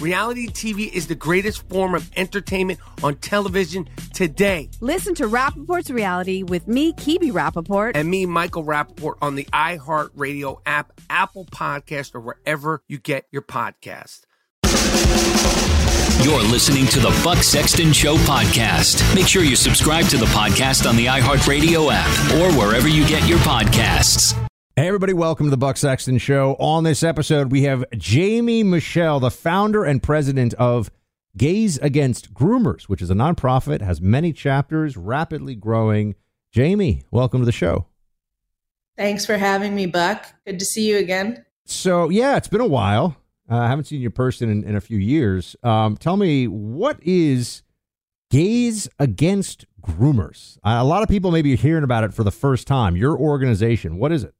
Reality TV is the greatest form of entertainment on television today. Listen to Rapaport's Reality with me, Kibi Rapaport. And me, Michael Rapaport, on the iHeartRadio app, Apple Podcast, or wherever you get your podcast. You're listening to the Buck Sexton Show podcast. Make sure you subscribe to the podcast on the iHeartRadio app or wherever you get your podcasts. Hey, everybody, welcome to the Buck Sexton Show. On this episode, we have Jaimee Michell, the founder and president of Gays Against Groomers, which is a nonprofit, has many chapters, rapidly growing. Jaimee, welcome to the show. Thanks for having me, Buck. Good to see you again. So, yeah, it's been a while. Uh, I haven't seen your person in, in a few years. Um, tell me, what is Gays Against Groomers? Uh, a lot of people may be hearing about it for the first time. Your organization, what is it?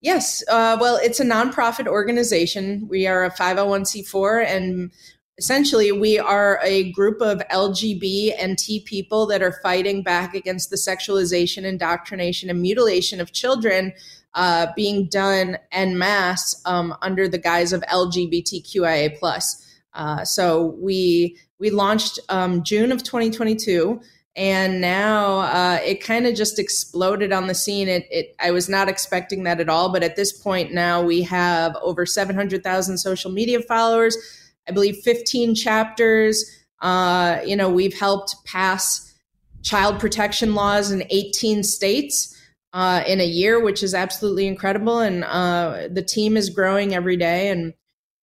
Yes. Uh, well, it's a nonprofit organization. We are a 501c4, and essentially, we are a group of LGBT and T people that are fighting back against the sexualization, indoctrination, and mutilation of children uh, being done en masse um, under the guise of LGBTQIA. Uh, so we we launched um, June of 2022 and now uh, it kind of just exploded on the scene. It, it, I was not expecting that at all, but at this point now we have over 700,000 social media followers. I believe 15 chapters. Uh, you know, we've helped pass child protection laws in 18 states. Uh, in a year, which is absolutely incredible, and uh, the team is growing every day. And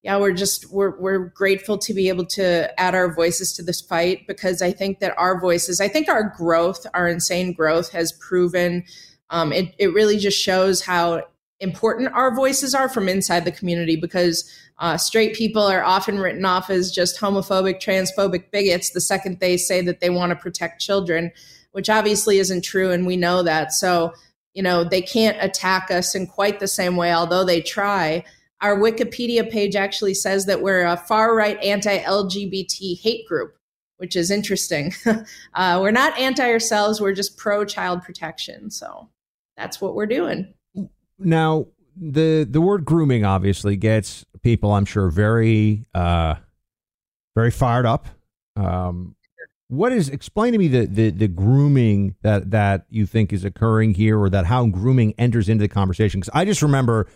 yeah, we're just we're we're grateful to be able to add our voices to this fight because I think that our voices, I think our growth, our insane growth, has proven. Um, it it really just shows how important our voices are from inside the community because uh, straight people are often written off as just homophobic, transphobic bigots the second they say that they want to protect children, which obviously isn't true, and we know that. So you know they can't attack us in quite the same way, although they try our Wikipedia page actually says that we're a far right anti LGBT hate group, which is interesting. uh, we're not anti ourselves, we're just pro child protection. So that's what we're doing. Now, the the word grooming obviously gets people, I'm sure, very uh, very fired up. Um, what is explain to me the, the the grooming that that you think is occurring here, or that how grooming enters into the conversation? Because I just remember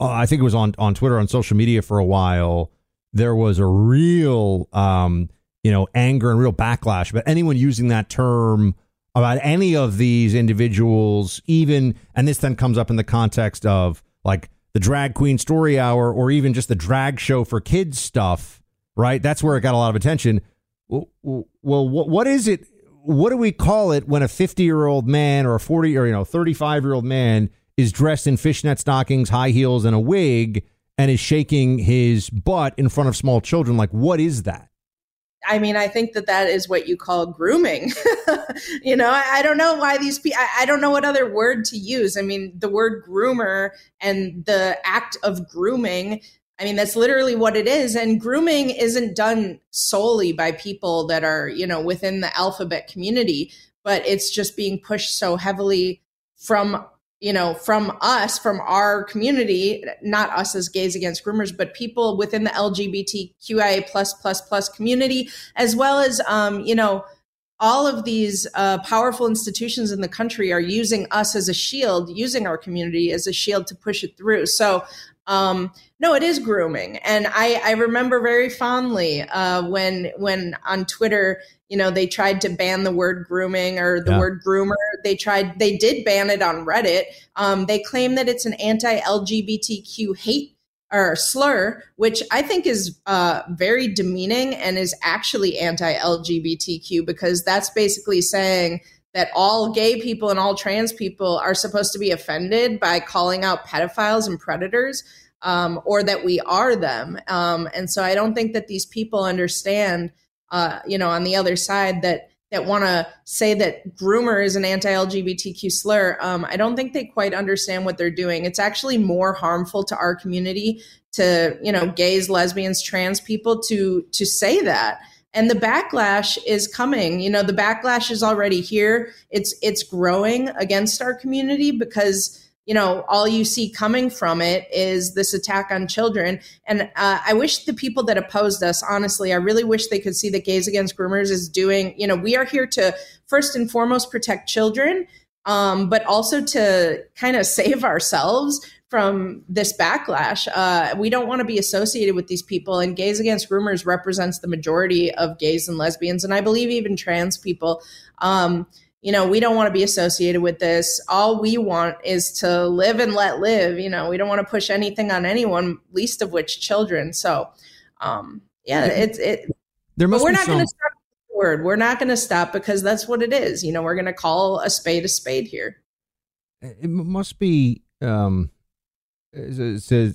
uh, I think it was on on Twitter on social media for a while. there was a real, um, you know, anger and real backlash about anyone using that term about any of these individuals, even, and this then comes up in the context of like the drag queen story hour or even just the drag show for kids stuff, right? That's where it got a lot of attention. Well, well what is it? What do we call it when a 50 year old man or a 40 or, you know, 35 year old man is dressed in fishnet stockings, high heels, and a wig and is shaking his butt in front of small children? Like, what is that? I mean, I think that that is what you call grooming. you know, I, I, don't know why these people, I, I, don't know what other word to use. I mean, the word groomer and the act of grooming, I mean, that's literally what it is. And grooming isn't done solely by people that are, you know, within the alphabet community, but it's just being pushed so heavily from you know, from us, from our community, not us as gays against groomers, but people within the LGBTQIA plus plus plus community, as well as, um, you know, all of these uh, powerful institutions in the country are using us as a shield, using our community as a shield to push it through. So, um, no, it is grooming, and I, I remember very fondly uh, when when on Twitter you know they tried to ban the word grooming or the yeah. word groomer. They tried they did ban it on reddit. Um, they claim that it's an anti-lgbtq hate or slur which i think is uh, very demeaning and is actually anti-lgbtq because that's basically saying that all gay people and all trans people are supposed to be offended by calling out pedophiles and predators um, or that we are them um, and so i don't think that these people understand uh, you know, on the other side that that want to say that groomer is an anti-LGBTQ slur, um, I don't think they quite understand what they're doing. It's actually more harmful to our community, to you know, gays, lesbians, trans people, to to say that. And the backlash is coming. You know, the backlash is already here. It's it's growing against our community because you know, all you see coming from it is this attack on children. And uh, I wish the people that opposed us, honestly, I really wish they could see that Gays Against Groomers is doing, you know, we are here to first and foremost protect children, um, but also to kind of save ourselves from this backlash. Uh, we don't want to be associated with these people. And Gays Against Groomers represents the majority of gays and lesbians, and I believe even trans people. Um, you know, we don't want to be associated with this. All we want is to live and let live. You know, we don't want to push anything on anyone, least of which children. So, um, yeah, it's it. There must. we're not some... going to stop the word. We're not going to stop because that's what it is. You know, we're going to call a spade a spade here. It must be. Um, it's a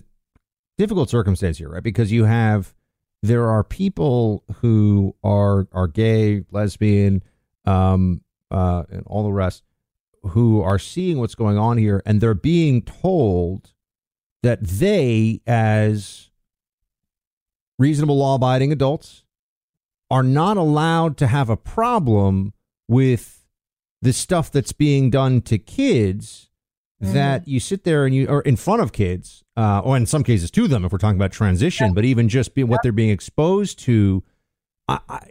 difficult circumstance here, right? Because you have there are people who are are gay, lesbian, um, uh, and all the rest who are seeing what's going on here and they're being told that they, as reasonable law abiding adults, are not allowed to have a problem with the stuff that's being done to kids mm-hmm. that you sit there and you are in front of kids uh, or in some cases to them if we're talking about transition yeah. but even just be, what they're being exposed to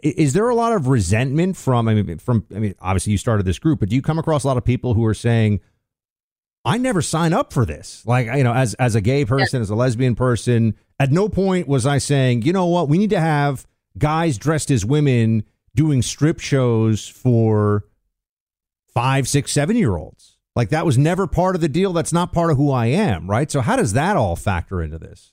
is there a lot of resentment from I mean from I mean obviously you started this group but do you come across a lot of people who are saying I never sign up for this. Like you know as as a gay person as a lesbian person at no point was I saying you know what? We need to have guys dressed as women doing strip shows for five six seven year olds. Like that was never part of the deal. That's not part of who I am right? So how does that all factor into this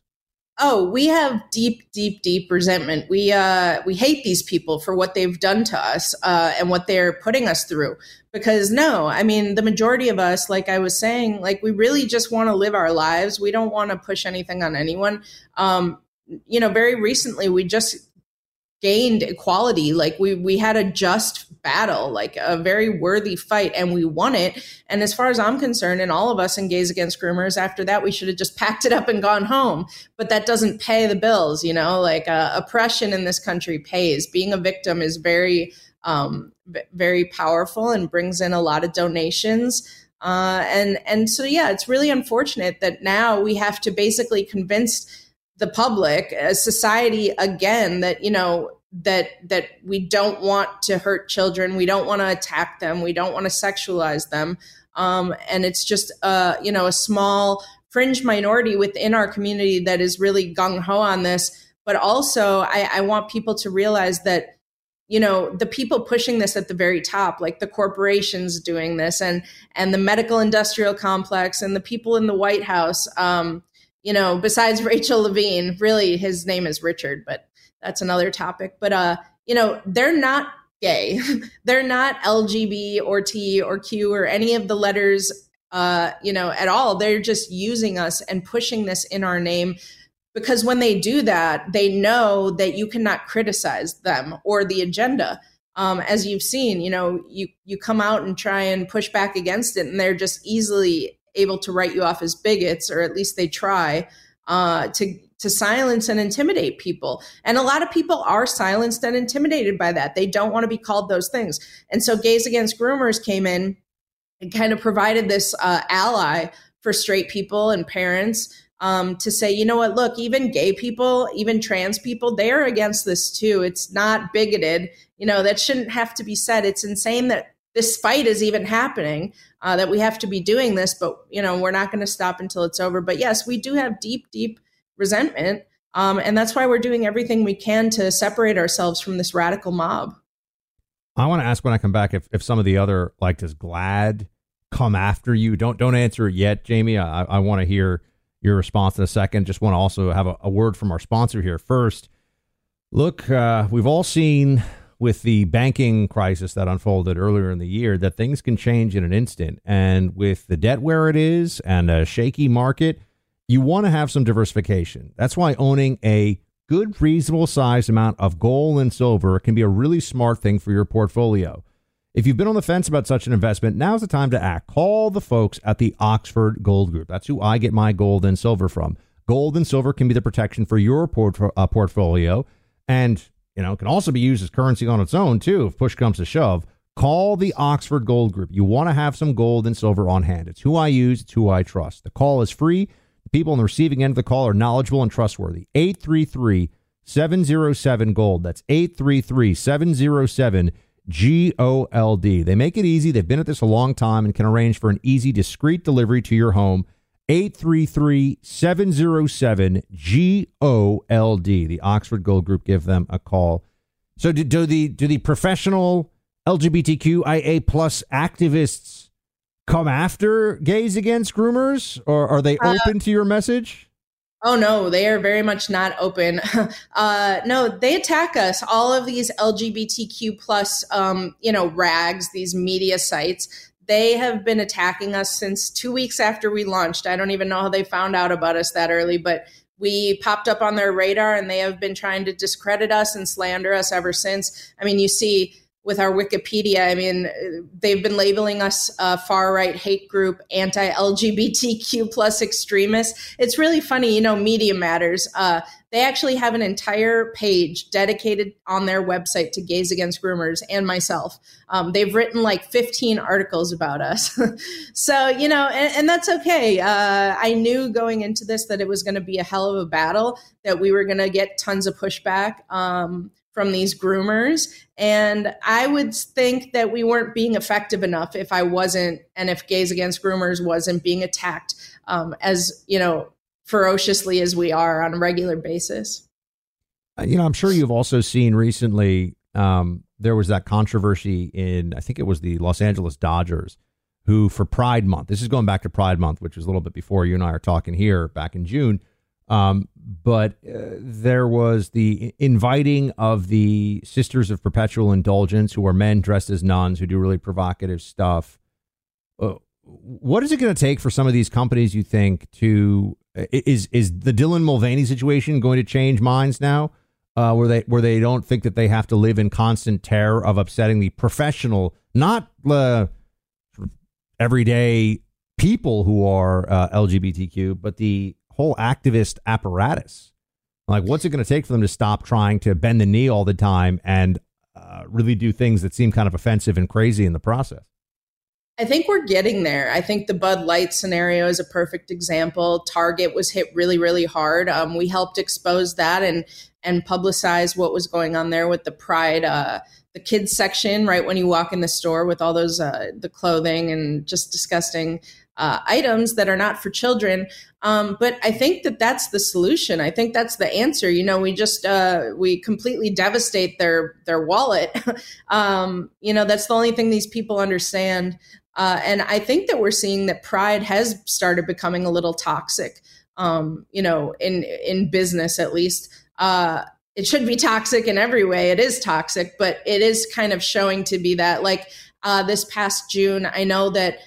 Oh, we have deep, deep, deep resentment. We uh, we hate these people for what they've done to us uh, and what they're putting us through. Because no, I mean, the majority of us, like I was saying, like we really just want to live our lives. We don't want to push anything on anyone. Um, you know, very recently we just gained equality. Like we we had a just battle like a very worthy fight and we won it. And as far as i'm concerned and all of us in gays against groomers after that we should have just packed it up and gone home. But that doesn't pay the bills you know? Like uh, oppression in this country pays. Being a victim is very um, very powerful and brings in a lot of donations. Uh, and and so yeah it's really unfortunate that now we have to basically convince the public as society again that you know that that we don't want to hurt children. We don't want to attack them. We don't want to sexualize them. Um, and it's just uh, you know a small fringe minority within our community that is really gung-ho on this. But also I, I want people to realize that you know the people pushing this at the very top like the corporations doing this and and the medical industrial complex and the people in the white house um, you know besides rachel levine really his name is richard but that's another topic. But uh you know they're not gay. They're not lgb or t or q or any of the letters uh you know at all. They're just using us and pushing this in our name because when they do that, they know that you cannot criticize them or the agenda. Um, as you've seen, you know, you you come out and try and push back against it, and they're just easily able to write you off as bigots, or at least they try uh, to to silence and intimidate people. And a lot of people are silenced and intimidated by that. They don't want to be called those things. And so, Gays Against Groomers came in and kind of provided this uh, ally for straight people and parents um, to say, you know what, look, even gay people, even trans people, they're against this too. It's not bigoted. You know, that shouldn't have to be said. It's insane that this fight is even happening, uh, that we have to be doing this, but, you know, we're not going to stop until it's over. But yes, we do have deep, deep resentment. Um, and that's why we're doing everything we can to separate ourselves from this radical mob. I want to ask when I come back if, if some of the other, like, does GLAAD come after you? Don't don't answer it yet, Jaimee. I, I want to hear your response in a second. Just want to also have a, a word from our sponsor here first. Look, uh, we've all seen with the banking crisis that unfolded earlier in the year that things can change in an instant. And with the debt where it is and a shaky market, you want to have some diversification. That's why owning a good, reasonable sized amount of gold and silver can be a really smart thing for your portfolio. If you've been on the fence about such an investment, now's the time to act. Call the folks at the Oxford Gold Group. That's who I get my gold and silver from. Gold and silver can be the protection for your port- uh, portfolio, and you know it can also be used as currency on its own too if push comes to shove. Call the Oxford Gold Group. You want to have some gold and silver on hand. It's who I use. It's who I trust. The call is free. The people on the receiving end of the call are knowledgeable and trustworthy. 833 707 Gold. That's 833 707 G O L D. They make it easy. They've been at this a long time and can arrange for an easy, discreet delivery to your home. 833 707 G O L D. The Oxford Gold Group. Give them a call. So, do, do the do the professional LGBTQIA plus activists come after gays against groomers, or are they uh, open to your message? Oh no, they are very much not open. Uh, no, they attack us. All of these LGBTQ plus, um, you know, rags, these media sites. They have been attacking us since two weeks after we launched. I don't even know how they found out about us that early, but we popped up on their radar, and they have been trying to discredit us and slander us ever since. I mean, you see with our Wikipedia. I mean, they've been labeling us a far right hate group, anti LGBTQ plus extremists. It's really funny, you know, Media Matters. Uh, they actually have an entire page dedicated on their website to gays against groomers and myself. Um, they've written like 15 articles about us. so, you know, and, and that's okay. Uh, I knew going into this that it was going to be a hell of a battle, that we were going to get tons of pushback. Um, from these groomers. And I would think that we weren't being effective enough if I wasn't, and if Gays Against Groomers wasn't being attacked um, as, you know, ferociously as we are on a regular basis. Uh, you know, I'm sure you've also seen recently um, there was that controversy in, I think it was the Los Angeles Dodgers, who for Pride Month, this is going back to Pride Month, which was a little bit before you and I are talking here back in June. Um, but uh, there was the inviting of the Sisters of Perpetual Indulgence, who are men dressed as nuns who do really provocative stuff. Uh, what is it going to take for some of these companies? You think to is is the Dylan Mulvaney situation going to change minds now, uh, where they where they don't think that they have to live in constant terror of upsetting the professional, not uh, everyday people who are uh, LGBTQ, but the whole activist apparatus. Like, what's it going to take for them to stop trying to bend the knee all the time and uh, really do things that seem kind of offensive and crazy in the process? I think we're getting there. I think the Bud Light scenario is a perfect example. Target was hit really, really hard. Um, we helped expose that and and publicize what was going on there with the Pride, uh, the kids section, right when you walk in the store with all those uh, the clothing and just disgusting uh, items that are not for children. Um, but I think that that's the solution. I think that's the answer. You know, we just uh, we completely devastate their their wallet. um, you know, that's the only thing these people understand. Uh, and I think that we're seeing that pride has started becoming a little toxic. Um, you know, in in business at least. Uh, it should be toxic in every way. It is toxic, but it is kind of showing to be that. Like uh, this past June, I know that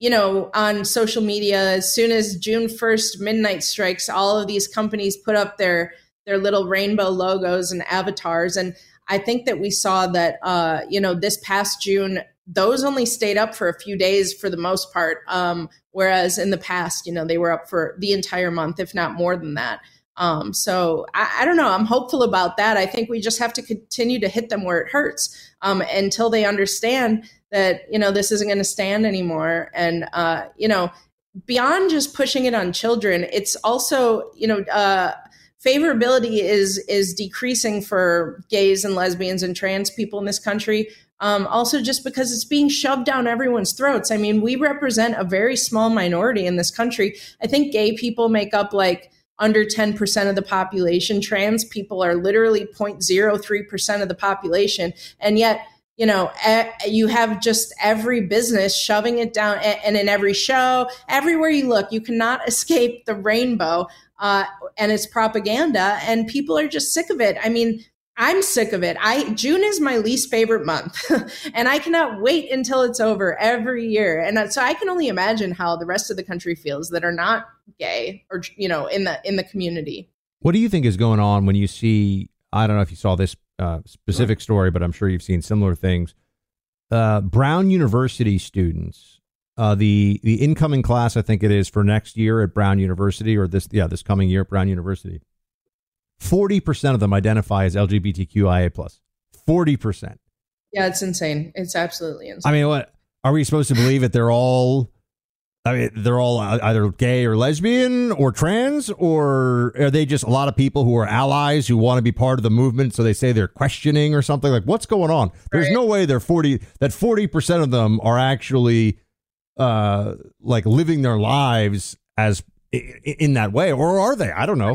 you know on social media, as soon as June first midnight strikes, all of these companies put up their their little rainbow logos and avatars, and I think that we saw that uh, you know this past June those only stayed up for a few days for the most part um, whereas in the past you know they were up for the entire month if not more than that um, so I, I, don't know. I'm hopeful about that. I think we just have to continue to hit them where it hurts um, until they understand that you know this isn't going to stand anymore. And uh, you know, beyond just pushing it on children, it's also you know. Uh, favorability is is decreasing for gays and lesbians and trans people in this country um, also just because it's being shoved down everyone's throats i mean we represent a very small minority in this country i think gay people make up like under 10% of the population. Trans people are literally 0.03% of the population. And yet, you know, you have just every business shoving it down. And in every show, everywhere you look, you cannot escape the rainbow uh, and its propaganda. And people are just sick of it. I mean, I'm sick of it. I June is my least favorite month, and I cannot wait until it's over every year. And so I can only imagine how the rest of the country feels that are not gay or you know in the in the community. What do you think is going on when you see? I don't know if you saw this uh, specific story, but I'm sure you've seen similar things. Uh, Brown University students, uh, the the incoming class, I think it is for next year at Brown University, or this yeah this coming year at Brown University 40% of them identify as LGBTQIA plus. 40%. Yeah, it's insane. It's absolutely insane. I mean, what are we supposed to believe that they're all I mean, they're all either gay or lesbian or trans, or are they just a lot of people who are allies who want to be part of the movement? So they say they're questioning or something like, what's going on? There's no way they're 40, that 40% of them are actually uh, like living their lives as in that way, or are they? I don't know.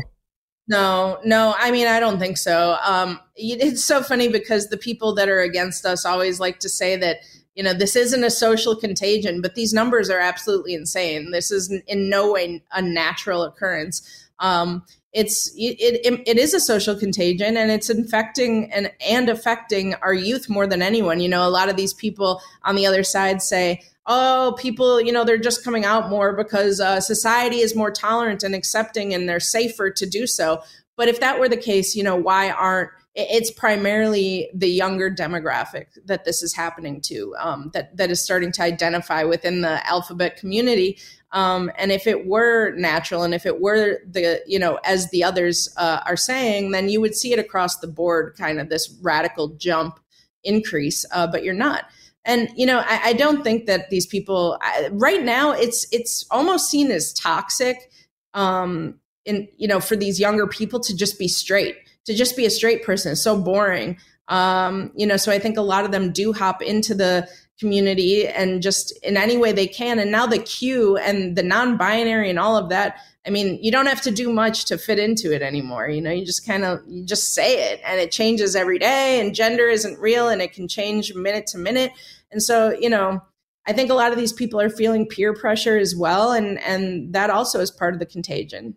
No, no. I mean, I don't think so. Um, it's so funny because the people that are against us always like to say that you know this isn't a social contagion, but these numbers are absolutely insane. This is in no way a natural occurrence. Um, it's it, it, it is a social contagion and it's infecting and and affecting our youth more than anyone. You know, a lot of these people on the other side say oh, people, you know, they're just coming out more because uh, society is more tolerant and accepting and they're safer to do so. But if that were the case, you know, why aren't it's primarily the younger demographic that this is happening to um, that that is starting to identify within the alphabet community um, and if it were natural and if it were the you know as the others uh, are saying then you would see it across the board kind of this radical jump increase uh, but you're not and you know I, I don't think that these people I, right now it's it's almost seen as toxic um in you know for these younger people to just be straight to just be a straight person. So boring. Um you know so i think a lot of them do hop into the community and just in any way they can. And now the q and the non-binary and all of that I mean, you don't have to do much to fit into it anymore. You know, you just kind of you just say it and it changes every day and gender isn't real and it can change minute to minute. And so, you know, I think a lot of these people are feeling peer pressure as well and and that also is part of the contagion.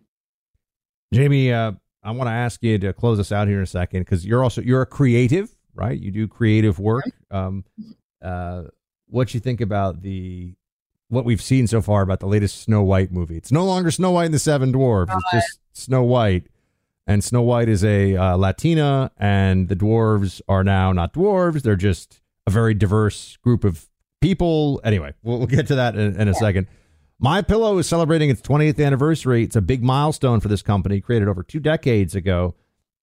Jaimee, uh, I want to ask you to close us out here in a second because you're also you're a creative, right? You do creative work. Um, uh, what you think about the what we've seen so far about the latest Snow White movie. It's no longer Snow White and the Seven Dwarfs. It's just Snow White. And Snow White is a uh, Latina, and the dwarves are now not dwarves. They're just a very diverse group of people. Anyway, we'll, we'll get to that in, in a second. My Pillow is celebrating its 20th anniversary. It's a big milestone for this company, created over two decades ago.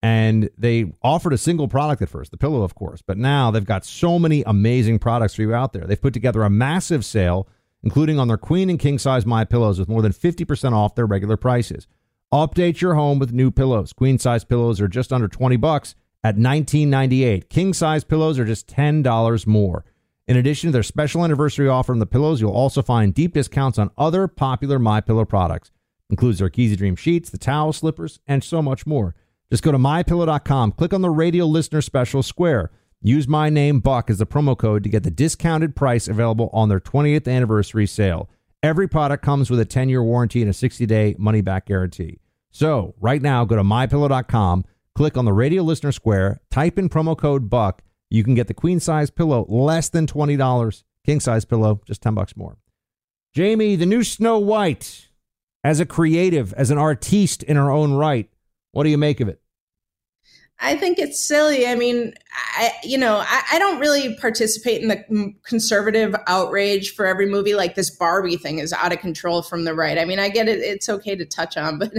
And they offered a single product at first, the pillow, of course. But now they've got so many amazing products for you out there. They've put together a massive sale including on their queen and king size my pillows with more than 50% off their regular prices. Update your home with new pillows. Queen size pillows are just under 20 bucks at 19.98. King size pillows are just $10 more. In addition to their special anniversary offer on the pillows, you'll also find deep discounts on other popular My Pillow products. Includes their Giza Dream sheets, the towel slippers, and so much more. Just go to mypillow.com, click on the radio listener special square. Use my name Buck as the promo code to get the discounted price available on their 20th anniversary sale. Every product comes with a 10-year warranty and a 60-day money-back guarantee. So, right now go to mypillow.com, click on the radio listener square, type in promo code Buck you can get the queen size pillow less than $20. King size pillow, just 10 bucks more. Jaimee, the new Snow White, as a creative, as an artiste in her own right, what do you make of it? I think it's silly. I mean, I you know, I, I, don't really participate in the conservative outrage for every movie. Like this Barbie thing is out of control from the right. I mean, I get it; it's okay to touch on, but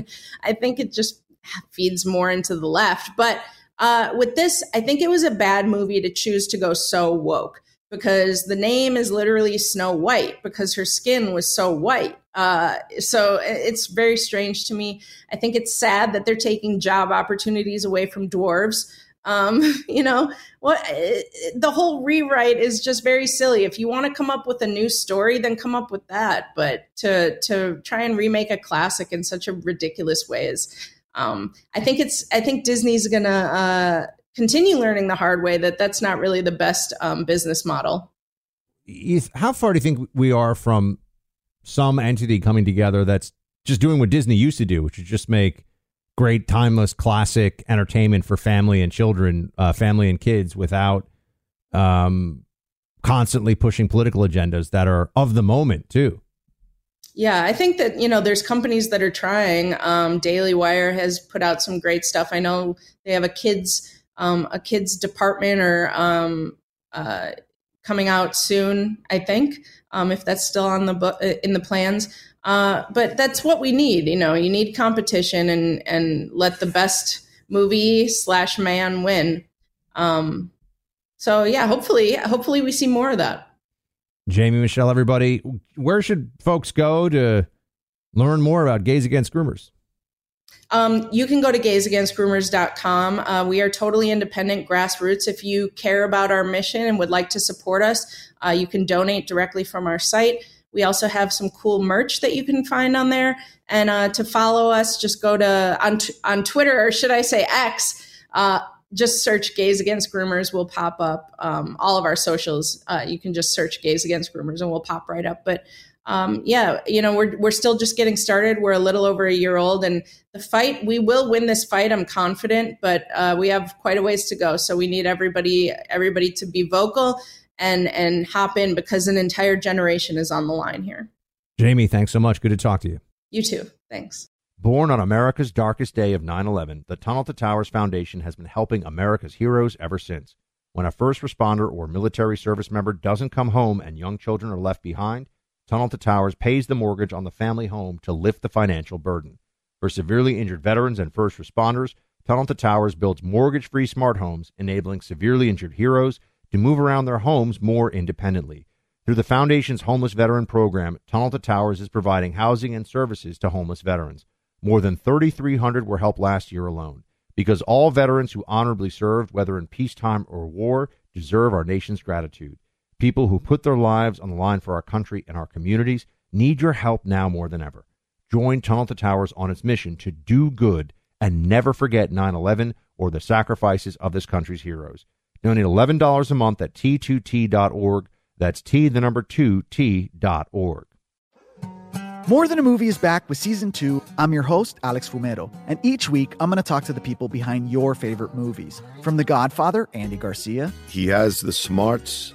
I think it just feeds more into the left. But uh, with this, I think it was a bad movie to choose to go so woke because the name is literally Snow White because her skin was so white. Uh, so it's very strange to me. I think it's sad that they're taking job opportunities away from dwarves. Um, you know what? The whole rewrite is just very silly. If you want to come up with a new story, then come up with that. But to to try and remake a classic in such a ridiculous way is um, I think it's I think Disney's to uh, continue learning the hard way that that's not really the best um, business model. How far do you think we are from some entity coming together that's just doing what Disney used to do, which is just make great, timeless, classic entertainment for family and children, uh, family and kids, without um, constantly pushing political agendas that are of the moment too. Yeah, I think that you know there's companies that are trying. Um, Daily Wire has put out some great stuff. I know they have a kids um, a kids department or um, uh, coming out soon. I think um, if that's still on the bu- uh, in the plans. Uh, but that's what we need. You know, you need competition and and let the best movie slash man win. Um, so yeah, hopefully, hopefully we see more of that. Jaimee Michell, everybody, where should folks go to learn more about Gays Against Groomers? Um, you can go to gaysagainstgroomers.com. Uh, we are totally independent grassroots. If you care about our mission and would like to support us, uh, you can donate directly from our site. We also have some cool merch that you can find on there. And uh, to follow us, just go to on, on Twitter, or should I say X, uh, just search gays against groomers will pop up um, all of our socials uh, you can just search gays against groomers and we'll pop right up but um, yeah you know we're, we're still just getting started. We're a little over a year old and the fight we will win this fight i'm confident but uh, we have quite a ways to go. So we need everybody everybody to be vocal and and hop in because an entire generation is on the line here. Jaimee thanks so much. Good to talk to you. You too. Thanks. Born on America's darkest day of 9 11, the Tunnel to Towers Foundation has been helping America's heroes ever since. When a first responder or military service member doesn't come home and young children are left behind, Tunnel to Towers pays the mortgage on the family home to lift the financial burden. For severely injured veterans and first responders, Tunnel to Towers builds mortgage free smart homes, enabling severely injured heroes to move around their homes more independently. Through the Foundation's Homeless Veteran Program, Tunnel to Towers is providing housing and services to homeless veterans. More than 3,300 were helped last year alone. Because all veterans who honorably served, whether in peacetime or war, deserve our nation's gratitude. People who put their lives on the line for our country and our communities need your help now more than ever. Join Tunnel to Towers on its mission to do good and never forget 9 11 or the sacrifices of this country's heroes. Donate $11 a month at t2t.org. That's T, the number 2, T.org. More Than a Movie is back with season two. I'm your host, Alex Fumero, and each week I'm going to talk to the people behind your favorite movies. From The Godfather, Andy Garcia. He has the smarts